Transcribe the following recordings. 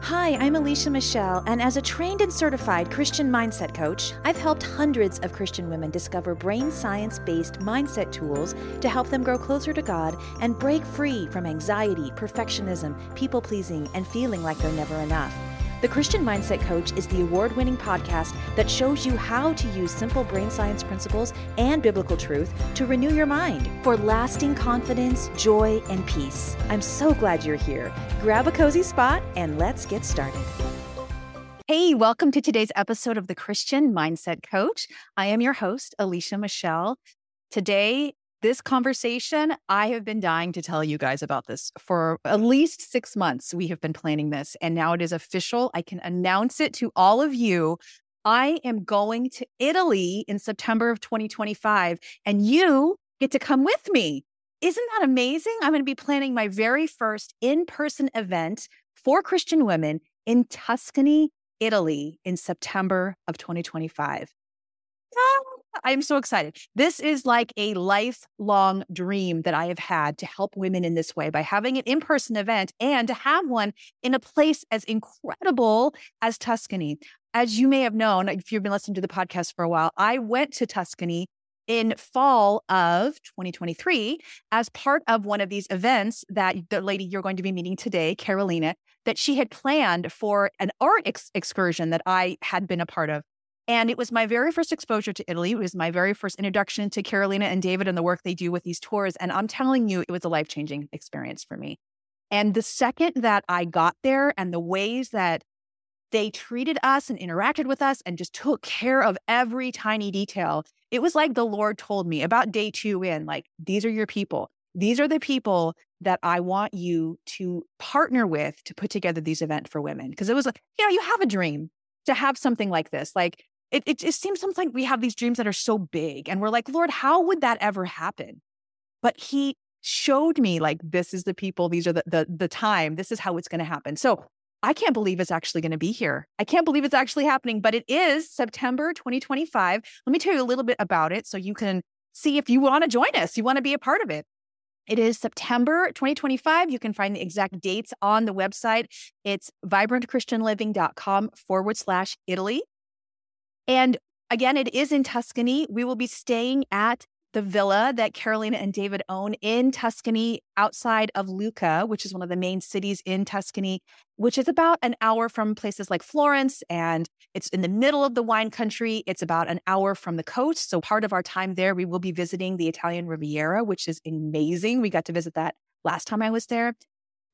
Hi, I'm Alicia Michelle, and as a trained and certified Christian mindset coach, I've helped hundreds of Christian women discover brain science based mindset tools to help them grow closer to God and break free from anxiety, perfectionism, people pleasing, and feeling like they're never enough. The Christian Mindset Coach is the award winning podcast that shows you how to use simple brain science principles and biblical truth to renew your mind for lasting confidence, joy, and peace. I'm so glad you're here. Grab a cozy spot and let's get started. Hey, welcome to today's episode of the Christian Mindset Coach. I am your host, Alicia Michelle. Today this conversation, I have been dying to tell you guys about this for at least six months. We have been planning this, and now it is official. I can announce it to all of you. I am going to Italy in September of 2025, and you get to come with me. Isn't that amazing? I'm going to be planning my very first in person event for Christian women in Tuscany, Italy in September of 2025. I'm so excited. This is like a lifelong dream that I have had to help women in this way by having an in person event and to have one in a place as incredible as Tuscany. As you may have known, if you've been listening to the podcast for a while, I went to Tuscany in fall of 2023 as part of one of these events that the lady you're going to be meeting today, Karolina, that she had planned for an art ex- excursion that I had been a part of. And it was my very first exposure to Italy. It was my very first introduction to Karolina and David and the work they do with these tours. And I'm telling you, it was a life changing experience for me. And the second that I got there and the ways that they treated us and interacted with us and just took care of every tiny detail, it was like the Lord told me about day two in, like, these are your people. These are the people that I want you to partner with to put together these events for women. Because it was like, you know, you have a dream to have something like this. Like it, it seems sometimes we have these dreams that are so big and we're like, Lord, how would that ever happen? But he showed me like this is the people, these are the the, the time, this is how it's going to happen. So I can't believe it's actually going to be here. I can't believe it's actually happening, but it is September 2025. Let me tell you a little bit about it so you can see if you want to join us, you want to be a part of it. It is September 2025. You can find the exact dates on the website. It's vibrantchristianliving.com forward slash Italy. And again, it is in Tuscany. We will be staying at the villa that Karolina and David own in Tuscany outside of Lucca, which is one of the main cities in Tuscany, which is about an hour from places like Florence. And it's in the middle of the wine country. It's about an hour from the coast. So, part of our time there, we will be visiting the Italian Riviera, which is amazing. We got to visit that last time I was there.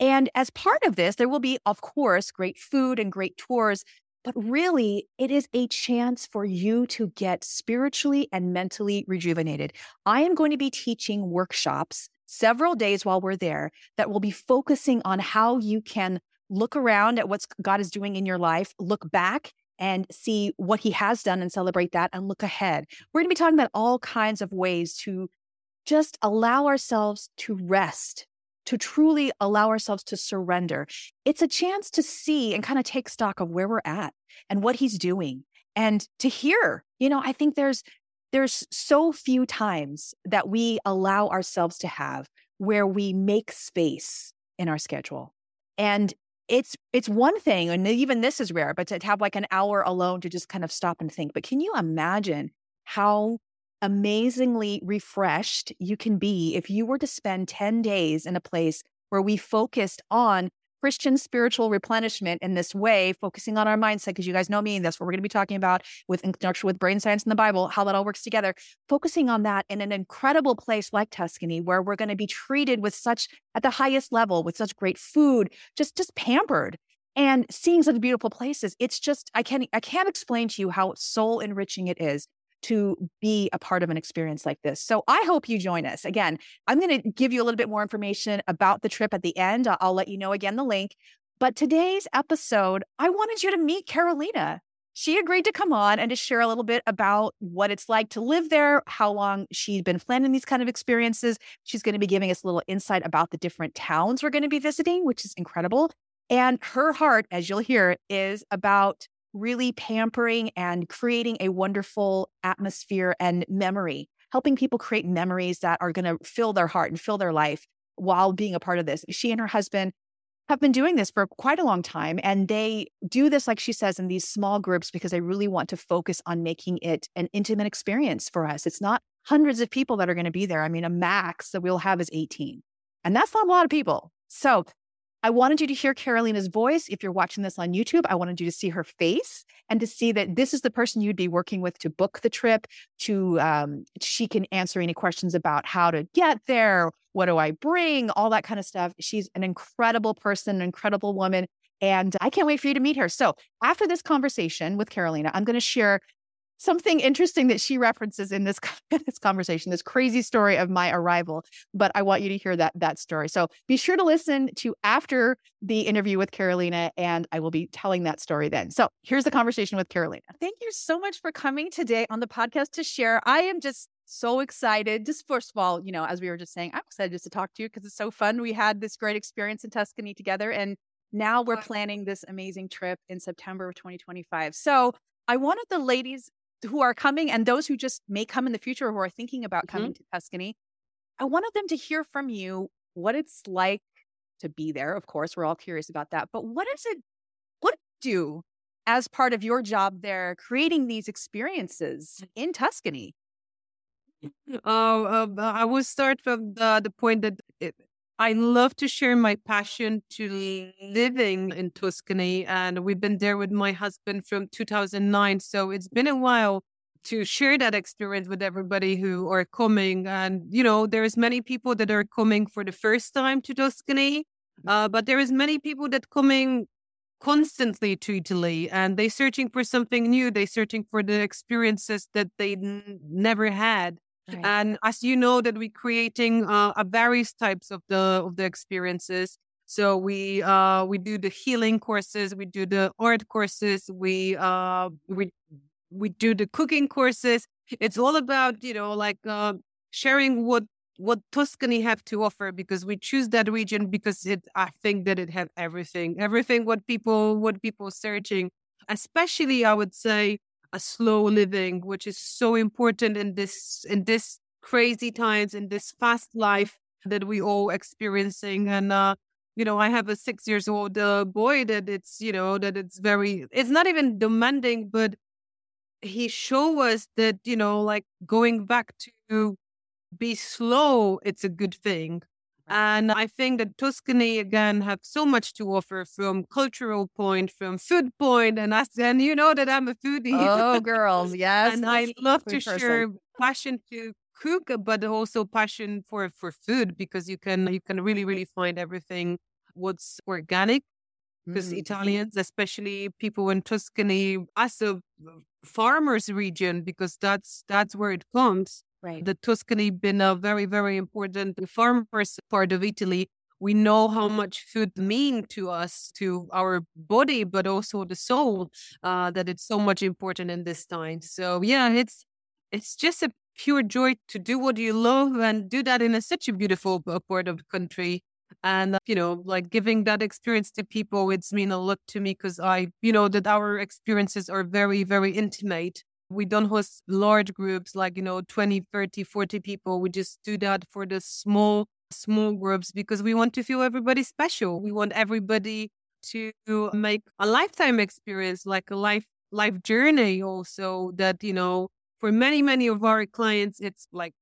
And as part of this, there will be, of course, great food and great tours but really, it is a chance for you to get spiritually and mentally rejuvenated. I am going to be teaching workshops several days while we're there that will be focusing on how you can look around at what God is doing in your life, look back and see what he has done and celebrate that and look ahead. We're going to be talking about all kinds of ways to just allow ourselves to rest to truly allow ourselves to surrender. It's a chance to see and kind of take stock of where we're at and what he's doing and to hear. You know, I think there's there's so few times that we allow ourselves to have where we make space in our schedule. And it's it's one thing and even this is rare but to have like an hour alone to just kind of stop and think but can you imagine how amazingly refreshed you can be if you were to spend 10 days in a place where we focused on Christian spiritual replenishment in this way, focusing on our mindset, because you guys know me, and that's what we're going to be talking about with in conjunction with brain science and the Bible, how that all works together. Focusing on that in an incredible place like Tuscany, where we're going to be treated with such at the highest level, with such great food, just just pampered, and seeing such beautiful places. It's just I can't I can't explain to you how soul enriching it is to be a part of an experience like this. So I hope you join us. Again, I'm going to give you a little bit more information about the trip at the end. I'll, let you know again the link. But today's episode, I wanted you to meet Karolina. She agreed to come on and to share a little bit about what it's like to live there, how long she's been planning these kind of experiences. She's going to be giving us a little insight about the different towns we're going to be visiting, which is incredible. And her heart, as you'll hear, is about really pampering and creating a wonderful atmosphere and memory, helping people create memories that are going to fill their heart and fill their life while being a part of this. She and her husband have been doing this for quite a long time. And they do this, like she says, in these small groups because they really want to focus on making it an intimate experience for us. It's not hundreds of people that are going to be there. I mean, a max that we'll have is 18. And that's not a lot of people. So I wanted you to hear Karolina's voice. If you're watching this on YouTube, I wanted you to see her face and to see that this is the person you'd be working with to book the trip. To um, she can answer any questions about how to get there, what do I bring, all that kind of stuff. She's an incredible person, an incredible woman, and I can't wait for you to meet her. So after this conversation with Karolina, I'm going to share something interesting that she references in this, this conversation, this crazy story of my arrival. But I want you to hear that that story. So be sure to listen to after the interview with Karolina, and I will be telling that story then. So here's the conversation with Karolina. Thank you so much for coming today on the podcast to share. I am just so excited. Just first of all, you know, as we were just saying, I'm excited just to talk to you because it's so fun. We had this great experience in Tuscany together, and now we're planning this amazing trip in September of 2025. So I wanted the ladies who are coming and those who just may come in the future who are thinking about coming mm-hmm. to Tuscany, I wanted them to hear from you what it's like to be there. Of course, we're all curious about that. But what is it, what do you do as part of your job there, creating these experiences in Tuscany? Uh, uh, I will start from the, the point that it, I love to share my passion to living in Tuscany. And we've been there with my husband from 2009. So it's been a while to share that experience with everybody who are coming. And, you know, there's many people that are coming for the first time to Tuscany. Mm-hmm. Uh, but there is many people that coming constantly to Italy and they searching for something new. They searching for the experiences that they n- never had. Right. And as you know, that we're creating uh, various types of the of the experiences. So we uh, we do the healing courses, we do the art courses, we uh, we we do the cooking courses. It's all about you know like uh, sharing what what Tuscany have to offer because we choose that region because it I think that it have everything everything what people what people searching especially I would say a slow living, which is so important in this in this crazy times in this fast life that we all experiencing. And uh, you know, I have a six years old uh, boy that it's you know that it's very it's not even demanding, but he show us that you know like going back to be slow, it's a good thing. And I think that Tuscany again have so much to offer from cultural point, from food point, and us. And you know that I'm a foodie. Oh, girls, yes. and I love to person. share passion to cook, but also passion for for food because you can you can really really find everything what's organic. Because mm-hmm. Italians, especially people in Tuscany, as a farmers region, because that's that's where it comes Right. The Tuscany been a very, very important farmers part of Italy. We know how much food mean to us, to our body, but also the soul. Uh, that it's so much important in this time. So yeah, it's it's just a pure joy to do what you love and do that in a, such a beautiful part of the country and you know like giving that experience to people it's mean a lot to me because i you know that our experiences are very very intimate we don't host large groups like, you know, 20, 30, 40 people. We just do that for the small, small groups because we want to feel everybody special. We want everybody to make a lifetime experience, like a life life journey also that, you know, for many, many of our clients, it's like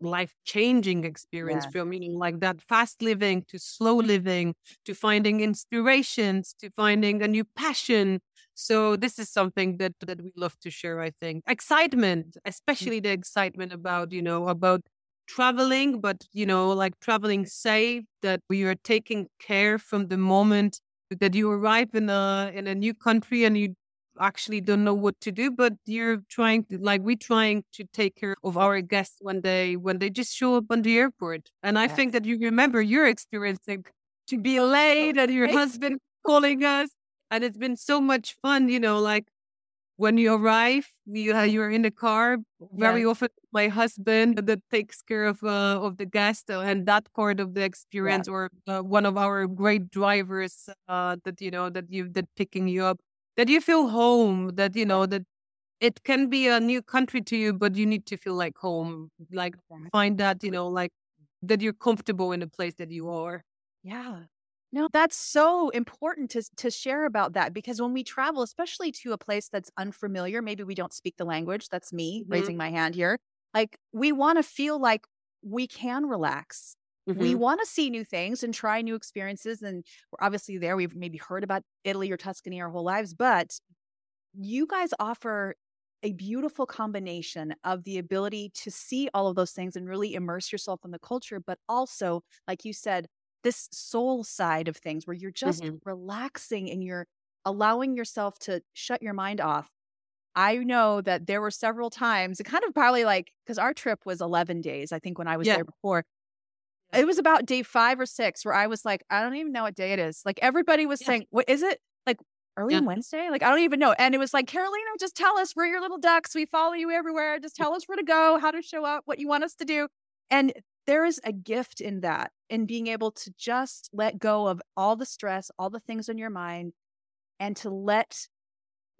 life changing experience yes. from meaning like that fast living to slow living to finding inspirations to finding a new passion so this is something that that we love to share. I think excitement, mm. especially the excitement about you know about traveling, but you know like traveling safe. That you are taking care from the moment that you arrive in a in a new country and you actually don't know what to do but you're trying to like we're trying to take care of our guests when they when they just show up on the airport and i yes. think that you remember your experience to be late and your husband calling us and it's been so much fun you know like when you arrive you uh, you're in the car very yeah. often my husband that takes care of uh, of the guest uh, and that part of the experience yeah. or uh, one of our great drivers uh, that you know that you that picking you up that you feel home that you know that it can be a new country to you but you need to feel like home like find that you know like that you're comfortable in the place that you are yeah No, that's so important to to share about that because when we travel, especially to a place that's unfamiliar, maybe we don't speak the language. That's me Mhm. raising my hand here. Like we want to feel like we can relax. We Mhm. want to see new things and try new experiences. And we're obviously there. We've maybe heard about Italy or Tuscany our whole lives, but you guys offer a beautiful combination of the ability to see all of those things and really immerse yourself in the culture, but also, like you said, this soul side of things where you're just Mhm. relaxing and you're allowing yourself to shut your mind off. I know that there were several times, it kind of probably like, because our trip was 11 days, I think, when I was Yeah. there before. It was about day five or six where I was like, I don't even know what day it is. Like everybody was Yeah. saying, What is it? Like, early Yeah. Wednesday? Like, I don't even know. And it was like, Karolina, just tell us. We're your little ducks. We follow you everywhere. Just tell us where to go, how to show up, what you want us to do. And there is a gift in that, in being able to just let go of all the stress, all the things on your mind, and to let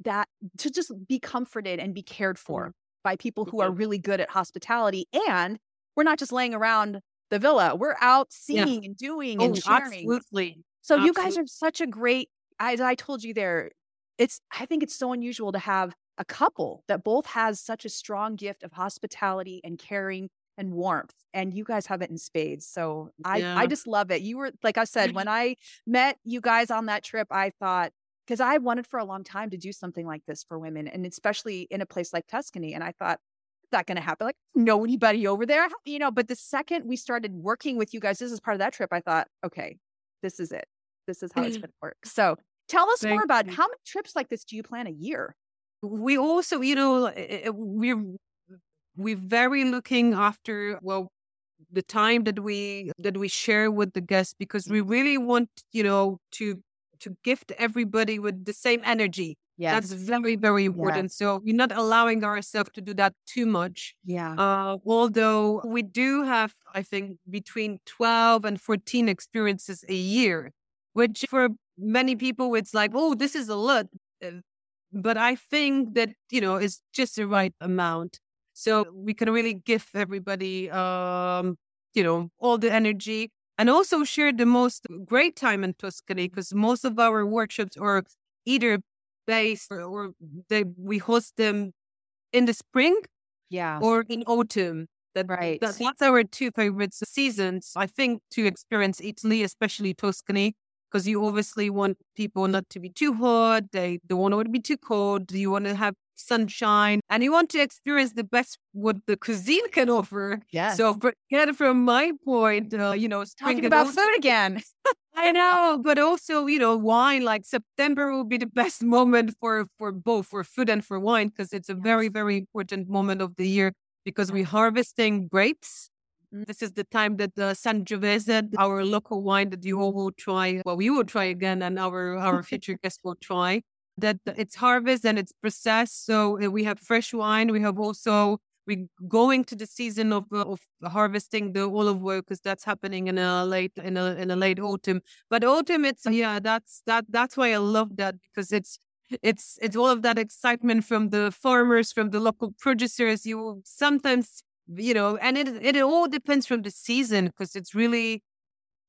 that, to just be comforted and be cared for Mhm. by people who are really good at hospitality. And we're not just laying around the villa, we're out Yeah. seeing and doing Oh, and sharing. absolutely. So you guys are such a great as I told you there, it's I think it's so unusual to have a couple that both has such a strong gift of hospitality and caring and warmth. And you guys have it in spades. So I I just love it. You were like I said, when I met you guys on that trip, I thought because I wanted for a long time to do something like this for women and especially in a place like Tuscany. And I thought, "It's not gonna happen. Like, know anybody over there, you know. But the second we started working with you guys, this is part of that trip, I thought, okay, this is it. This is how it's gonna work. So tell us more about you. how many trips like this do you plan a year? we also you know eh, eh, we're very looking after well the time that we that we share with the guests because we really want you know to to gift everybody with the same energy Yeah, that's very very important so we're not allowing ourselves to do that too much yeah. uh, although we do have i think between 12 and 14 experiences a year which for many people it's like oh this is a lot Uh, but I think that you know is just the right amount. So we can really give everybody, um, you know, all the energy and also share the most great time in Tuscany because most of our workshops are either based or, or they we host them in the spring Yeah. or in autumn. That, Right. that- that's our two favorite seasons. I think to experience Italy, especially Tuscany, because you obviously want people not to be too hot. They don't want to be too cold. You want to have sunshine and you want to experience the best what the cuisine can offer. Yeah. So, but again, from my point, uh, you know, talking about autumn- food again. I know, but also, you know, wine like September will be the best moment for for both for food and for wine because it's a very Yes. very important moment of the year because we're harvesting grapes. Mm. This is the time that the Sangiovese, our local wine that you all will try, well, we will try again, and our our future guests will try. That it's harvest and it's processed, so uh, we have fresh wine. We have also we going to the season of uh, of harvesting the olive oil because that's happening in a late in a in a late autumn. But autumn, it's yeah, that's that that's why I love that because it's it's it's all of that excitement from the farmers, from the local producers. You sometimes you know, and it it all depends from the season because it's really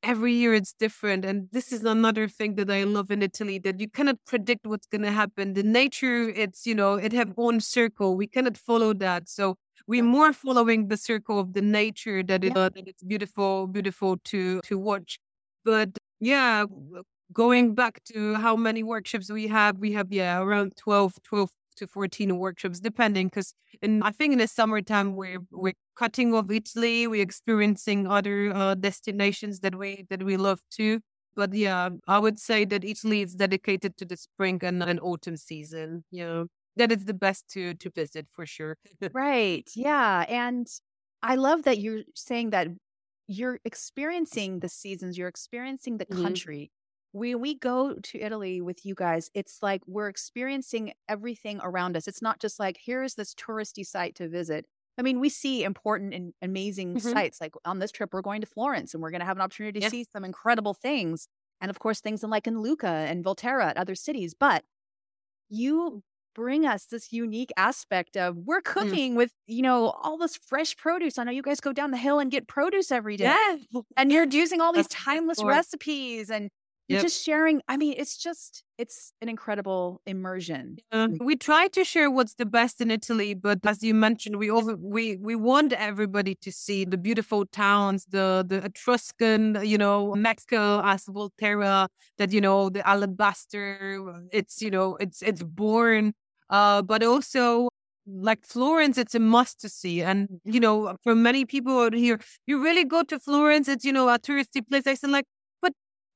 every year it's different. And this is another thing that I love in Italy that you cannot predict what's going to happen. The nature, it's you know, it have own circle. We cannot follow that, so we're more following the circle of the nature that it uh, that it's beautiful, beautiful to to watch. But yeah, going back to how many workshops we have, we have yeah around 12, 12 to 14 workshops depending because I think in the summertime we're we're cutting off Italy, we're experiencing other uh, destinations that we that we love too. But yeah, I would say that Italy is dedicated to the spring and, and autumn season. You know, that is the best to to visit for sure. Right. Yeah. And I love that you're saying that you're experiencing the seasons, you're experiencing the Mhm. country. When we go to Italy with you guys, it's like we're experiencing everything around us. It's not just like, here is this touristy site to visit. I mean, we see important and amazing Mhm. sites. Like on this trip, we're going to Florence and we're going to have an opportunity to Yeah. see some incredible things. And of course, things in like in Lucca and Volterra and other cities. But you bring us this unique aspect of Mm. we're cooking with, you know, all this fresh produce. I know you guys go down the hill and get produce every day. yeah, And you're using all these That's timeless recipes and Yep. Just sharing. I mean, it's just it's an incredible immersion. Yeah. We try to share what's the best in Italy, but as you mentioned, we over we we want everybody to see the beautiful towns, the the Etruscan, you know, Mexico as Volterra, that you know the alabaster. It's you know it's it's born, uh, but also like Florence, it's a must to see. And, you know, for many people out here, you really go to Florence, it's, you know, a touristy place. I said, like,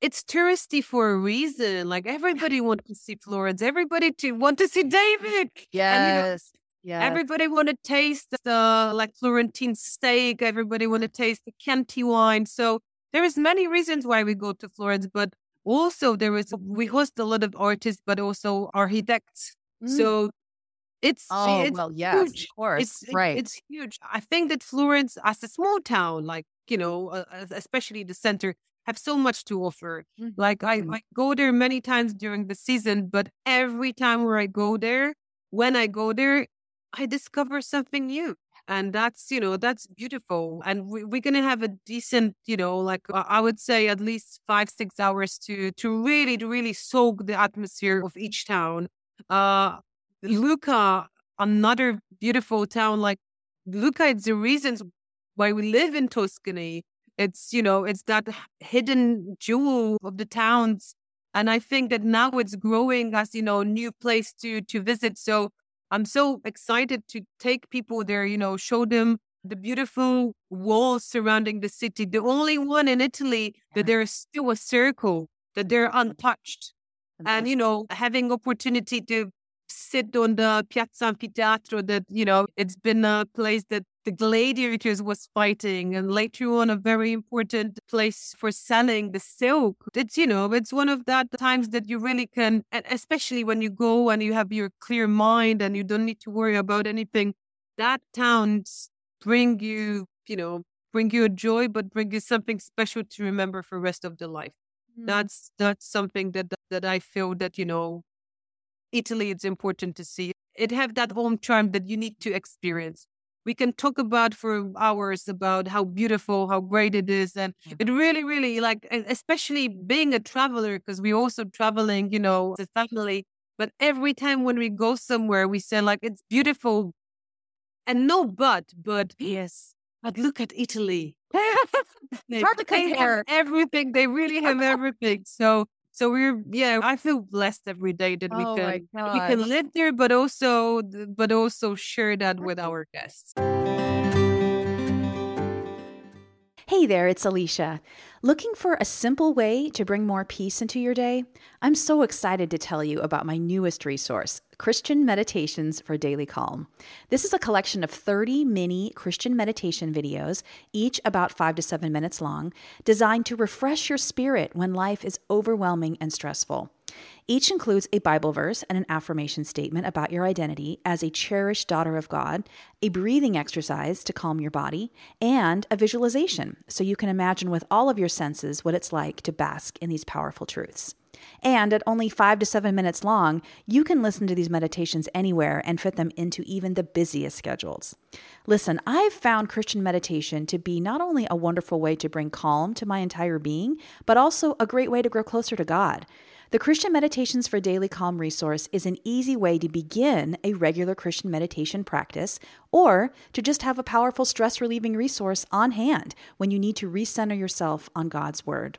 it's touristy for a reason. Like everybody wanted to see Florence. Everybody to want to see David. Yes. You know, Yes. Everybody want to taste the like Florentine steak. Everybody want to taste the Chianti wine. So there is many reasons why we go to Florence, but also there is we host a lot of artists, but also architects. Mm. So it's oh it's well, yes, huge. of course, it's right. It's huge. I think that Florence, as a small town, like you know, uh, especially the center, have so much to offer. Mm-hmm. Like I, I go there many times during the season, but every time where I go there, when I go there, I discover something new. And that's, you know, that's beautiful. And we, we're going to have a decent, you know, like I would say at least five, six hours to, to really, to really soak the atmosphere of each town. Uh, Lucca, another beautiful town like Lucca, it's the reasons why we live in Tuscany. It's, you know, it's that hidden jewel of the towns. And I think that now it's growing as, you know, new place to to visit. So I'm so excited to take people there, you know, show them the beautiful walls surrounding the city. The only one in Italy that there is still a circle, that they're untouched. And, you know, having opportunity to sit on the Piazza Amphitheatro that, you know, it's been a place that the gladiators was fighting and later on a very important place for selling the silk. It's, you know, it's one of that times that you really can, and especially when you go and you have your clear mind and you don't need to worry about anything, that towns bring you, you know, bring you a joy, but bring you something special to remember for rest of the life. Mm. That's that's something that that I feel that you know Italy, it's important to see. It have that home charm that you need to experience. We can talk about for hours about how beautiful, how great it is. And it really, really like, especially being a traveler, because we're also traveling, you know, as a family. But every time when we go somewhere, we say like, it's beautiful. And no but, but yes, but look at Italy. it's hard to compare. everything. They really have everything. So so we're yeah, I feel blessed every day that we oh can we can live there, but also but also share that with mm-hmm. our guests. Hey there, it's Alicia. Looking for a simple way to bring more peace into your day? I'm so excited to tell you about my newest resource, Christian Meditations for Daily Calm. This is a collection of 30 mini Christian meditation videos, each about five to seven minutes long, designed to refresh your spirit when life is overwhelming and stressful. Each includes a Bible verse and an affirmation statement about your identity as a cherished daughter of God, a breathing exercise to calm your body, and a visualization so you can imagine with all of your senses what it's like to bask in these powerful truths. And at only five to seven minutes long, you can listen to these meditations anywhere and fit them into even the busiest schedules. Listen, I've found Christian meditation to be not only a wonderful way to bring calm to my entire being, but also a great way to grow closer to God. The Christian Meditations for Daily Calm resource is an easy way to begin a regular Christian meditation practice or to just have a powerful stress relieving resource on hand when you need to recenter yourself on God's Word.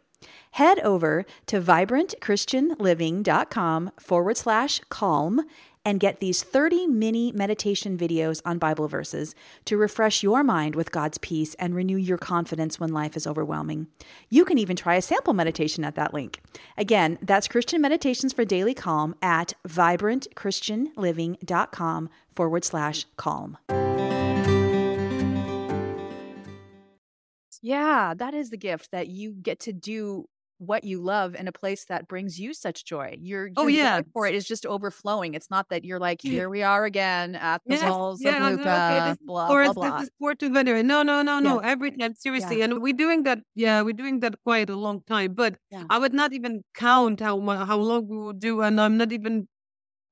Head over to vibrantchristianliving.com forward slash calm and get these 30 mini meditation videos on Bible verses to refresh your mind with God's peace and renew your confidence when life is overwhelming. You can even try a sample meditation at that link. Again, that's Christian Meditations for Daily Calm at vibrantchristianliving.com forward slash calm. Yeah, that is the gift that you get to do what you love in a place that brings you such joy. Your, oh yeah for it is just overflowing. It's not that you're like, here we are again at the yes, yeah, of Lucca, no, okay, blah, blah, blah. This is Porto Venere. No, no, no, no. Yeah. Every time, seriously. Yeah. And we're doing that. Yeah, we're doing that quite a long time. But yeah. I would not even count how how long we will do, and I'm not even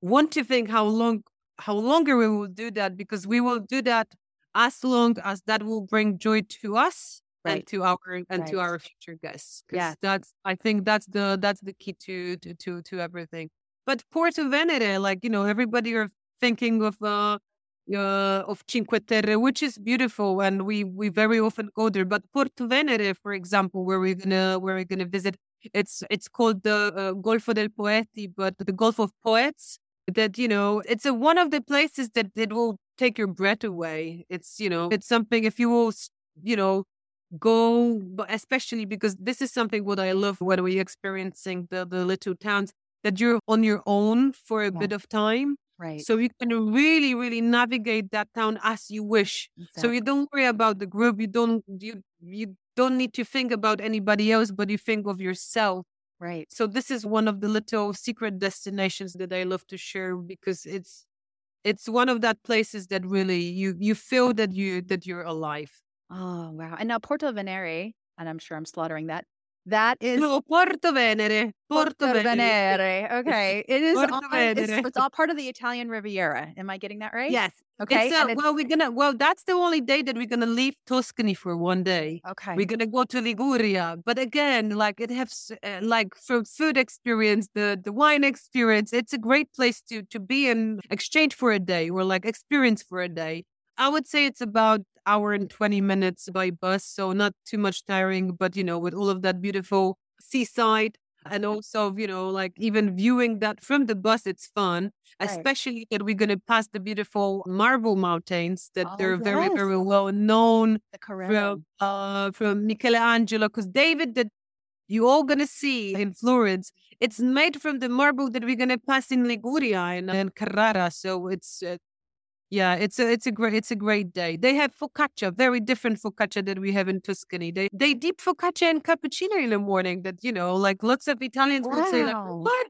want to think how long how longer we will do that because we will do that as long as that will bring joy to us and to our and to our future guests. Yeah. that's I think that's the that's the key to to to, to everything. But Porto Venere, like you know, everybody are thinking of uh, uh of Cinque Terre, which is beautiful, and we we very often go there. But Porto Venere, for example, where we're gonna where we're gonna visit, it's it's called the uh, Golfo del Poeti, but the Gulf of Poets. That you know, it's a, one of the places that it will take your breath away. It's you know, it's something if you will, you know, go, but especially because this is something what I love when we're experiencing the the little towns that you're on your own for a Yeah. bit of time. Right. So you can really, really navigate that town as you wish. So you don't worry about the group. You don't you you don't need to think about anybody else, but you think of yourself. right. So this is one of the little secret destinations that I love to share because it's it's one of that places that really you you feel that you that you're alive. Oh wow. And now Porto Venere, and I'm sure I'm slaughtering that. That is No, Porto Venere. Porto, Venere. Venere. Okay. It is Porto on, it's, Venere. it's all part of the Italian Riviera. Am I getting that right? Yes. Okay. Uh, well, we're gonna. Well, that's the only day that we're gonna leave Tuscany for one day. okay. We're gonna go to Liguria, but again, like it has, uh, like from food experience, the the wine experience. It's a great place to to be in exchange for a day or like experience for a day. I would say it's about hour and twenty minutes by bus, so not too much tiring. But you know, with all of that beautiful seaside and also you know like even viewing that from the bus, it's fun. Right. Especially that we're gonna pass the beautiful marble mountains that Oh, they're very yes. very well known from uh from Michelangelo because David that you all gonna see in Florence it's made from the marble that we're gonna pass in Liguria and, and Carrara so it's uh, yeah it's a it's a great it's a great day they have focaccia very different focaccia that we have in Tuscany they they dip focaccia and cappuccino in the morning that you know like lots of Italians would say like what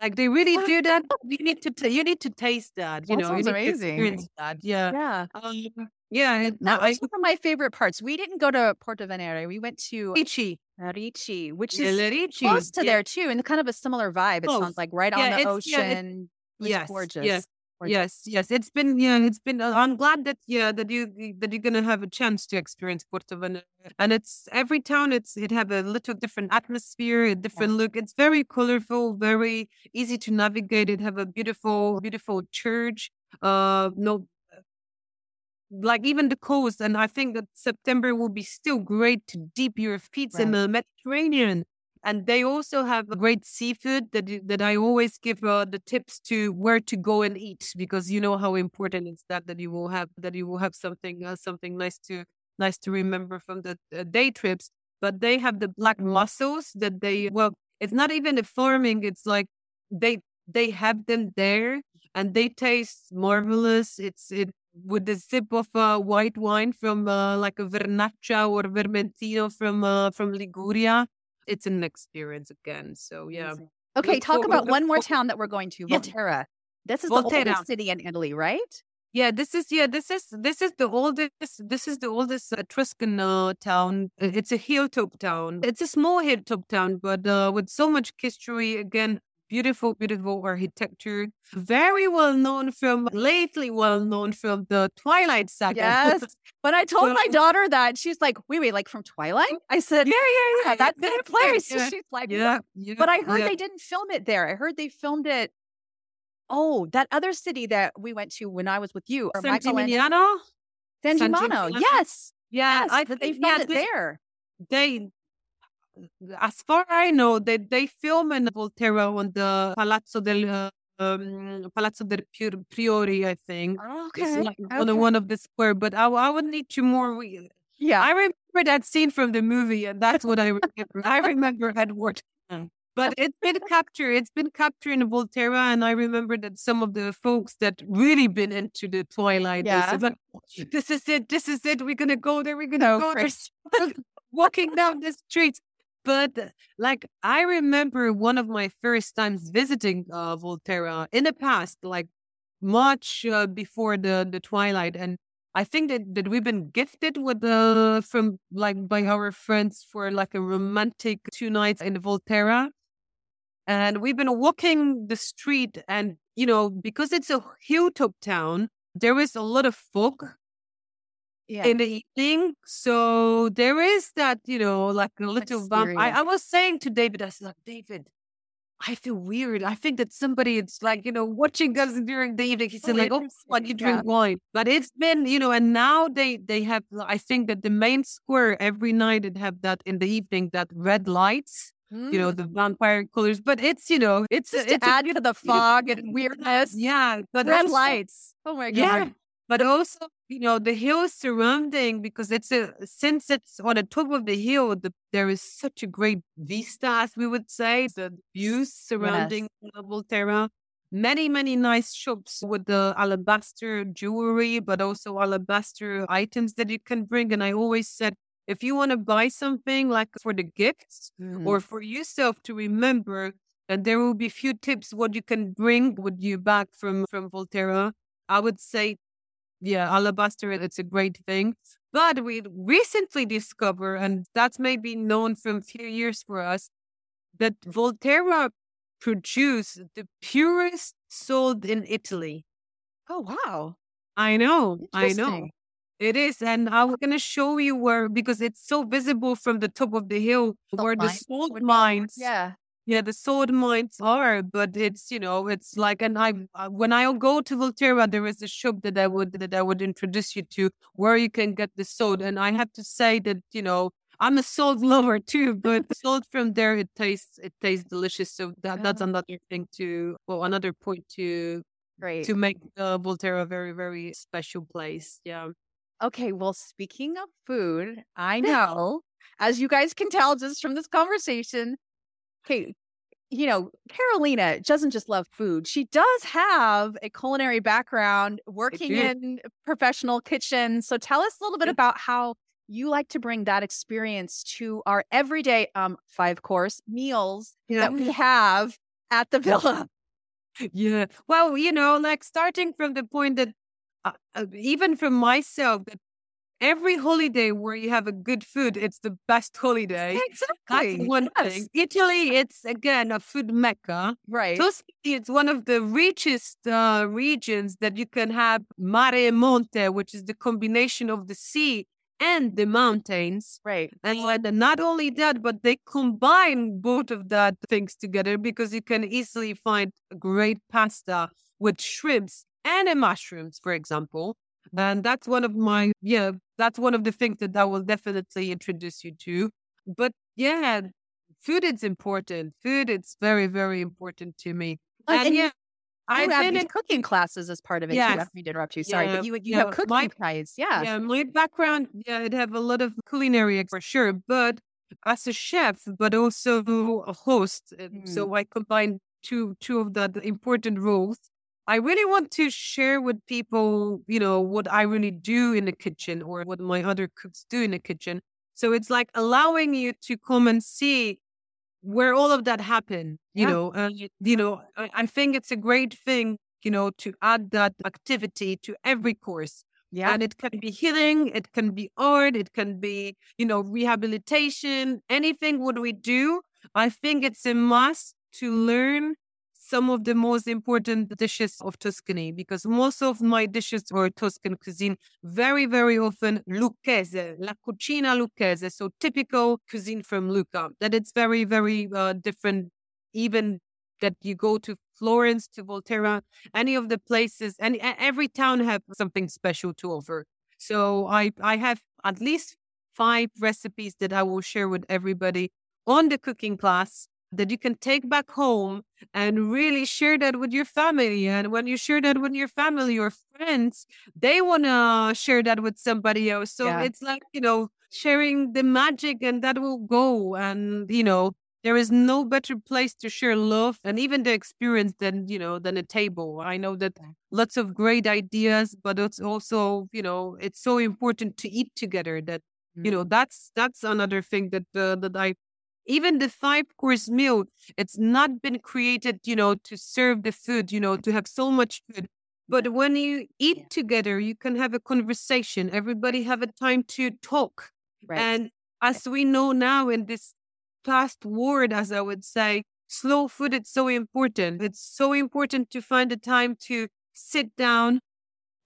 like they really What? do that you need to ta- you need to taste that you That know sounds you amazing. that yeah Yeah. um, yeah That I- one of my favorite parts. We didn't go to Porto Venere. We went to Ricci. Ricci, which is Lerici. close to Yeah. there too, and kind of a similar vibe. It Close. sounds like right Yeah, on the it's- yeah, it- ocean. It yes, gorgeous. Yes, Gorgeous. Yes, yes. It's been yeah, it's been. Uh, I'm glad that yeah that you that you're gonna have a chance to experience Porto Venere. And it's every town. It's it have a little different atmosphere, a different look. It's very colorful, very easy to navigate. It have a beautiful, beautiful church. Uh, no. Like even the coast, and I think that September will be still great to dip your feet in the Mediterranean. And they also have great seafood that that I always give uh, the tips to where to go and eat because you know how important it's that that you will have that you will have something uh, something nice to nice to remember from the uh, day trips. But they have the black mussels that they well, it's not even a farming. It's like they they have them there and they taste marvelous. It's it with the sip of uh, white wine from uh, like a Vernaccia or Vermentino from uh, from Liguria. It's an experience again. So yeah, Amazing. Okay, Look talk forward- about one more town that we're going to. Volterra. This is the oldest city in Italy, right? yeah. This is yeah. This is this is the oldest. This is the oldest Etruscan uh, town. It's a hilltop town. It's a small hilltop town, but uh, with so much history. Again, beautiful, beautiful architecture. Very well known from lately. Well known from the Twilight Saga. Yes. When I told my daughter that, she's like, wait, wait, like from Twilight? I said, yeah, yeah, yeah, that's yeah, place. Yeah, She's like, yeah, yeah, But I heard yeah. they didn't film it there. I heard they filmed it. Oh, that other city that we went to when I was with you, or San Gimignano? San Gimignano. Yes. Yeah, Yes. I they filmed yeah, it there. they as far I know, they they film in Volterra on the Palazzo del um, Palazzo del Priori, I think. Oh, It's okay. like on the one of the square, but I, I would need to more. Re- Yeah. I remember that scene from the movie, and that's what I remember. I remember Edward. But it's been captured. It's been captured in Volterra, and I remember that some of the folks that really been into the Twilight, Yeah. said, like, "This is it. This is it. We're gonna go there. We're gonna Oh, go there." Walking down the streets. But uh, like I remember one of my first times visiting uh, Volterra in the past, like much uh, before the the Twilight, and I think that, that we've been gifted with uh, from like by our friends for like a romantic two nights in Volterra. And we've been walking the street, and you know, because it's a hilltop town, there is a lot of fog. Yeah. in the evening. So there is that, you know, like a little bump. I, I was saying to David, I said, like, David, I feel weird. I think that somebody it's like, you know, watching us during the evening. He said, oh, like, oh, like you drink yeah. wine. But it's been, you know, and now they they have I think that the main square every night it have that in the evening, that red lights. Mm. You know, mm. the vampire colors. But it's, you know, it's just it's to add to the fog and weirdness. Yeah. But red also, lights. Oh my god. Yeah but also you know the hill surrounding because it's a since it's on the top of the hill the, there is such a great vista as we would say the views surrounding yes. volterra many many nice shops with the alabaster jewelry but also alabaster items that you can bring and i always said if you want to buy something like for the gifts mm-hmm. or for yourself to remember and there will be few tips what you can bring with you back from from volterra i would say yeah, alabaster, it's a great thing. But we recently discovered, and that's maybe known from a few years for us, that Volterra produce the purest salt in Italy. Oh, wow. I know. I know. It is. And I'm going to show you where, because it's so visible from the top of the hill, salt where mine. the salt mines yeah. Yeah, the sword mines are, but it's you know it's like, and I when I go to Volterra, there is a shop that I would that I would introduce you to where you can get the salt, and I have to say that you know I'm a salt lover too, but salt from there it tastes it tastes delicious. So that that's another thing to well another point to Great. to make uh, Volterra a very very special place. Yeah. Okay, well, speaking of food, I know, as you guys can tell just from this conversation, okay, you know, Karolina doesn't just love food. She does have a culinary background working in professional kitchens. So tell us a little bit about how you like to bring that experience to our everyday um five course meals yeah. that we have at the villa. Yeah. Well, you know, like starting from the point that uh, uh even from myself, that every holiday where you have a good food, it's the best holiday. Exactly. That's one yes. thing. Italy, it's again a food mecca. Right. Tuscany, it's one of the richest uh, regions that you can have mare e monte, which is the combination of the sea and the mountains. Right. And not only that, but they combine both of that things together because you can easily find a great pasta with shrimps and mushrooms, for example. And that's one of my, yeah, that's one of the things that I will definitely introduce you to. But yeah, food is important. Food is very, very important to me. And, and yeah, I've been in cooking classes as part of it yes. too. I to interrupt you. Sorry, yeah, but you you yeah, have cooking my, classes. Yeah. Yeah, my background, yeah, I'd have a lot of culinary for sure, but as a chef, but also a host. Mm. So I combine two two of the important roles. I really want to share with people, you know, what I really do in the kitchen or what my other cooks do in the kitchen. So it's like allowing you to come and see where all of that happened, you yeah. know, uh, you know, I, I think it's a great thing, you know, to add that activity to every course. Yeah. And it can be healing, it can be art, it can be, you know, rehabilitation, anything what we do. I think it's a must to learn some of the most important dishes of Tuscany because most of my dishes are Tuscan cuisine, very, very often Lucchese, la cucina Lucchese, so typical cuisine from Lucca. That it's very, very uh, different, even that you go to Florence, to Volterra, any of the places, and every town have something special to offer. So I, I have at least five recipes that I will share with everybody on the cooking class that you can take back home and really share that with your family. And when you share that with your family or friends, they want to share that with somebody else. So yeah. it's like, you know, sharing the magic and that will go. And, you know, there is no better place to share love and even the experience than, you know, than a table. I know that lots of great ideas, but it's also, you know, it's so important to eat together that, you know, mm-hmm. that's, that's another thing that, uh, that I even the five course meal it's not been created you know to serve the food you know to have so much food but when you eat together you can have a conversation everybody have a time to talk right. and as we know now in this fast world as i would say slow food is so important it's so important to find a time to sit down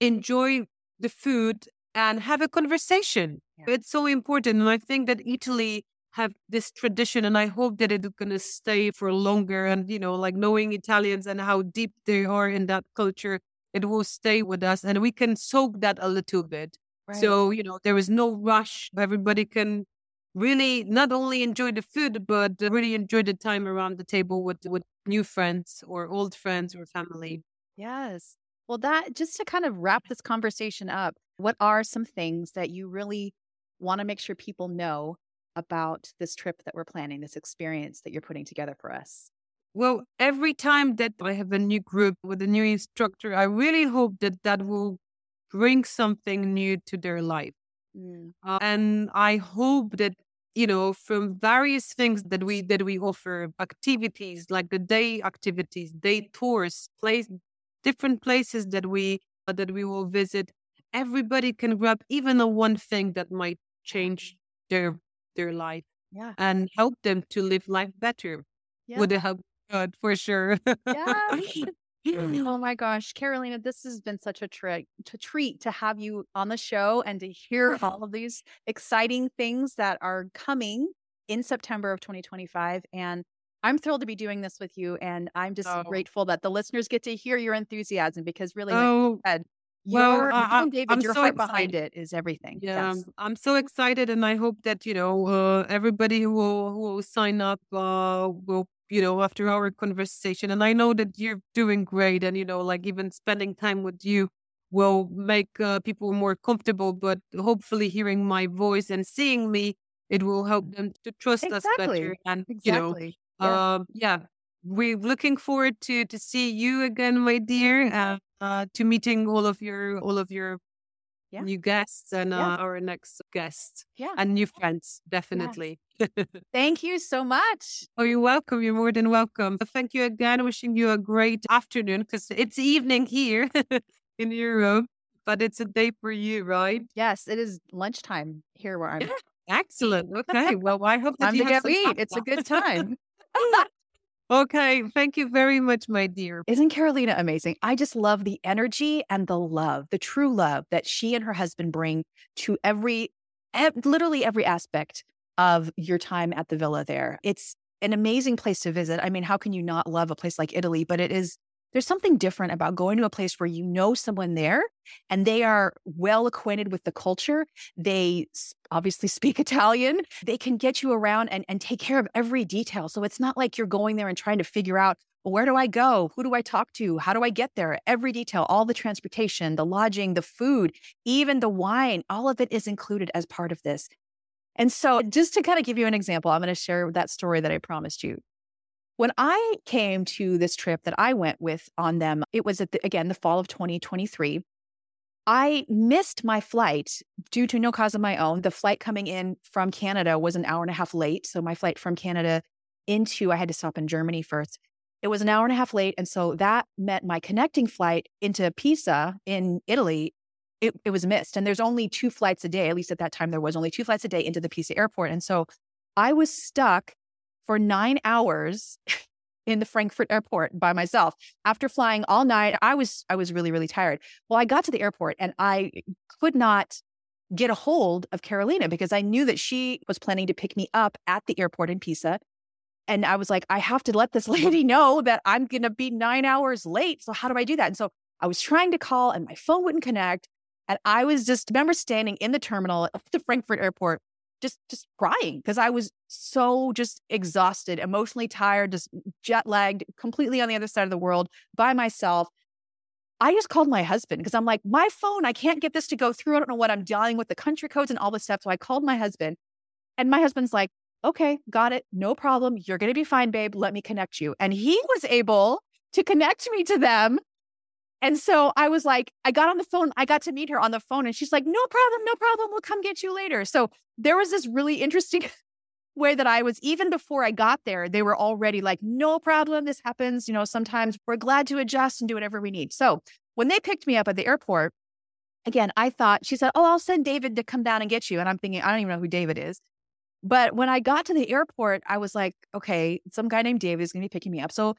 enjoy the food and have a conversation. Yeah. It's so important. And I think that Italy have this tradition and I hope that it's going to stay for longer. And, you know, like knowing Italians and how deep they are in that culture, it will stay with us and we can soak that a little bit. Right. So, you know, there is no rush. Everybody can really not only enjoy the food, but really enjoy the time around the table with, with new friends or old friends or family. Yes. Well, that just to kind of wrap this conversation up, what are some things that you really want to make sure people know about this trip that we're planning, this experience that you're putting together for us? Well, every time that I have a new group with a new instructor, I really hope that that will bring something new to their life. Mm. Uh, and I hope that you know from various things that we that we offer activities like the day activities, day tours, place different places that we uh, that we will visit. Everybody can grab even a one thing that might change their their life Yeah. and help them to live life better Yeah. with the help of God for sure. Yes. Oh my gosh, Karolina, this has been such a treat to treat to have you on the show and to hear all of these exciting things that are coming in September of 2025. And I'm thrilled to be doing this with you. And I'm just Oh. grateful that the listeners get to hear your enthusiasm because really, like oh, said, well, your, I- you I- and David, I'm your so heart behind it is everything. Yeah, Yes. I'm so excited, and I hope that you know uh, everybody who will who will sign up uh, will you know after our conversation. And I know that you're doing great, and you know like even spending time with you will make uh, people more comfortable. But hopefully, hearing my voice and seeing me, it will help them to trust us better. And you know, Yeah. um, yeah, we're looking forward to to see you again, my dear. Uh, to meeting all of your all of your Yeah. new guests and uh, our next guest Yeah. and new friends, definitely. Thank you so much. oh, you're welcome. You're more than welcome. Thank you again. Wishing you a great afternoon because it's evening here in Europe, but it's a day for you, right? Yes, it is lunchtime here where I'm. Yeah. Excellent. Okay. Well, I hope that Time you to have get. It's a good time. Okay. Thank you very much, my dear. Isn't Karolina amazing? I just love the energy and the love, the true love that she and her husband bring to every, ev- literally every aspect of your time at the villa there. It's an amazing place to visit. I mean, how can you not love a place like Italy? But it is, there's something different about going to a place where you know someone there and they are well acquainted with the culture. They obviously speak Italian. They can get you around and, and take care of every detail. So it's not like you're going there and trying to figure out, where do I go? Who do I talk to? How do I get there? Every detail, all the transportation, the lodging, the food, even the wine, all of it is included as part of this. And so, just to kind of give you an example, I'm going to share that story that I promised you. When I came to this trip that I went with on them, it was the, again the fall of 2023. I missed my flight due to no cause of my own. The flight coming in from Canada was an hour and a half late. So, my flight from Canada into, I had to stop in Germany first. It was an hour and a half late. And so that meant my connecting flight into Pisa in Italy, it, it was missed. And there's only two flights a day, at least at that time, there was only two flights a day into the Pisa airport. And so I was stuck for nine hours in the Frankfurt airport by myself. After flying all night, I was I was really, really tired. Well, I got to the airport and I could not get a hold of Karolina because I knew that she was planning to pick me up at the airport in Pisa. And I was like, I have to let this lady know that I'm going to be nine hours late. So, how do I do that? And so I was trying to call and my phone wouldn't connect. And I was just, remember standing in the terminal at the Frankfurt airport, just, just crying because I was so just exhausted, emotionally tired, just jet lagged, completely on the other side of the world by myself. I just called my husband because I'm like, my phone, I can't get this to go through. I don't know what I'm dealing with, the country codes and all this stuff. So I called my husband, and my husband's like, okay, got it. No problem. You're going to be fine, babe. Let me connect you. And he was able to connect me to them. And so I was like, I got on the phone. I got to meet her on the phone, and she's like, no problem, no problem. We'll come get you later. So there was this really interesting way that I was, even before I got there, they were already like, no problem. This happens. You know, sometimes we're glad to adjust and do whatever we need. So when they picked me up at the airport, again, I thought, she said, oh, I'll send David to come down and get you. And I'm thinking, I don't even know who David is. But when I got to the airport, I was like, okay, some guy named David is going to be picking me up. So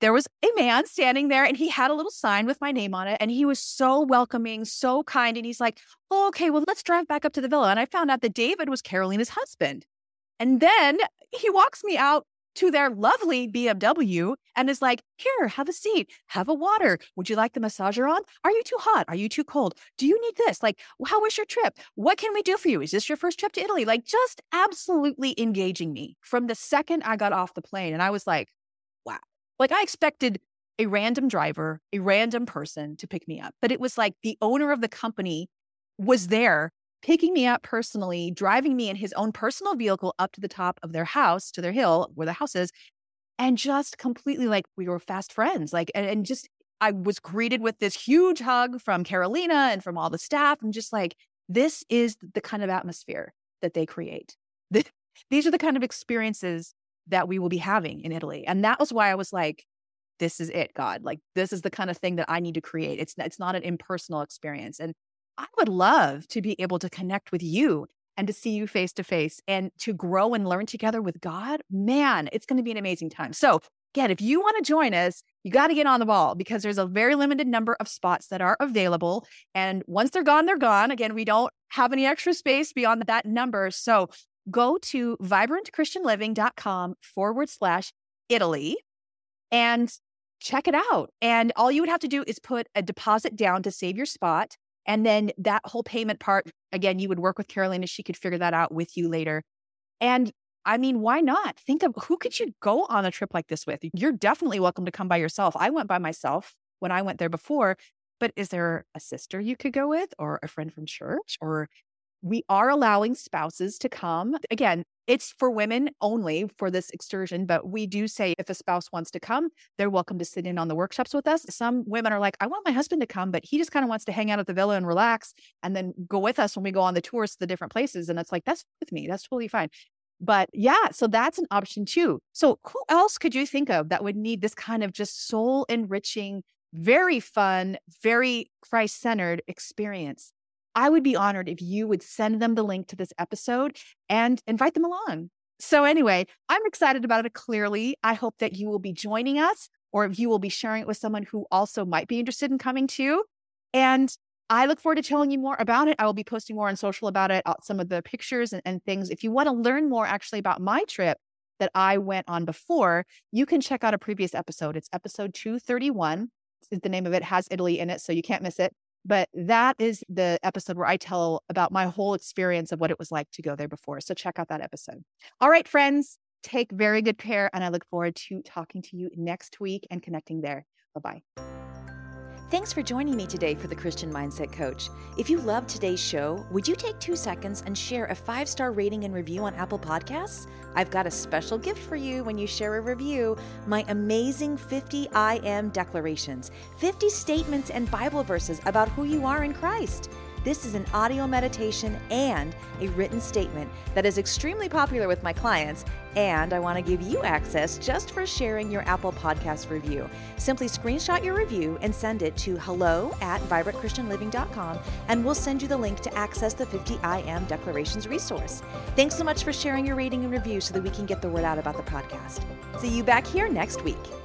there was a man standing there and he had a little sign with my name on it. And he was so welcoming, so kind. And he's like, oh, okay, well, let's drive back up to the villa. And I found out that David was Karolina's husband. And then he walks me out to their lovely BMW and is like, Here, have a seat, have a water. Would you like the massager on? Are you too hot? Are you too cold? Do you need this? Like, how was your trip? What can we do for you? Is this your first trip to Italy? Like, just absolutely engaging me from the second I got off the plane. And I was like. Like, I expected a random driver, a random person to pick me up, but it was like the owner of the company was there picking me up personally, driving me in his own personal vehicle up to the top of their house, to their hill where the house is, and just completely like we were fast friends. Like, and, and just I was greeted with this huge hug from Karolina and from all the staff, and just like, this is the kind of atmosphere that they create. These are the kind of experiences that we will be having in Italy. And that was why I was like, this is it, God. Like, this is the kind of thing that I need to create. It's, it's not an impersonal experience. And I would love to be able to connect with you and to see you face to face and to grow and learn together with God. Man, it's going to be an amazing time. So, again, if you want to join us, you got to get on the ball because there's a very limited number of spots that are available. And once they're gone, they're gone. Again, we don't have any extra space beyond that number. So, go to vibrantchristianliving.com forward slash Italy and check it out. And all you would have to do is put a deposit down to save your spot. And then that whole payment part, again, you would work with Karolina. She could figure that out with you later. And I mean, why not? Think of who could you go on a trip like this with? You're definitely welcome to come by yourself. I went by myself when I went there before, but is there a sister you could go with or a friend from church or we are allowing spouses to come. Again, it's for women only for this excursion, but we do say if a spouse wants to come, they're welcome to sit in on the workshops with us. Some women are like, I want my husband to come, but he just kind of wants to hang out at the villa and relax and then go with us when we go on the tours to the different places. And it's like, that's with me. That's totally fine. But yeah, so that's an option too. So who else could you think of that would need this kind of just soul enriching, very fun, very Christ centered experience? I would be honored if you would send them the link to this episode and invite them along. So, anyway, I'm excited about it clearly. I hope that you will be joining us or if you will be sharing it with someone who also might be interested in coming too. And I look forward to telling you more about it. I will be posting more on social about it, uh, some of the pictures and, and things. If you want to learn more actually about my trip that I went on before, you can check out a previous episode. It's episode 231. Is the name of it has Italy in it, so you can't miss it. But that is the episode where I tell about my whole experience of what it was like to go there before. So check out that episode. All right, friends, take very good care. And I look forward to talking to you next week and connecting there. Bye bye. Thanks for joining me today for the Christian Mindset Coach. If you loved today's show, would you take two seconds and share a five star rating and review on Apple Podcasts? I've got a special gift for you when you share a review my amazing 50 I am declarations, 50 statements and Bible verses about who you are in Christ. This is an audio meditation and a written statement that is extremely popular with my clients, and I want to give you access just for sharing your Apple Podcast review. Simply screenshot your review and send it to hello at vibrantchristianliving.com, and we'll send you the link to access the 50 I Am Declarations resource. Thanks so much for sharing your rating and review so that we can get the word out about the podcast. See you back here next week.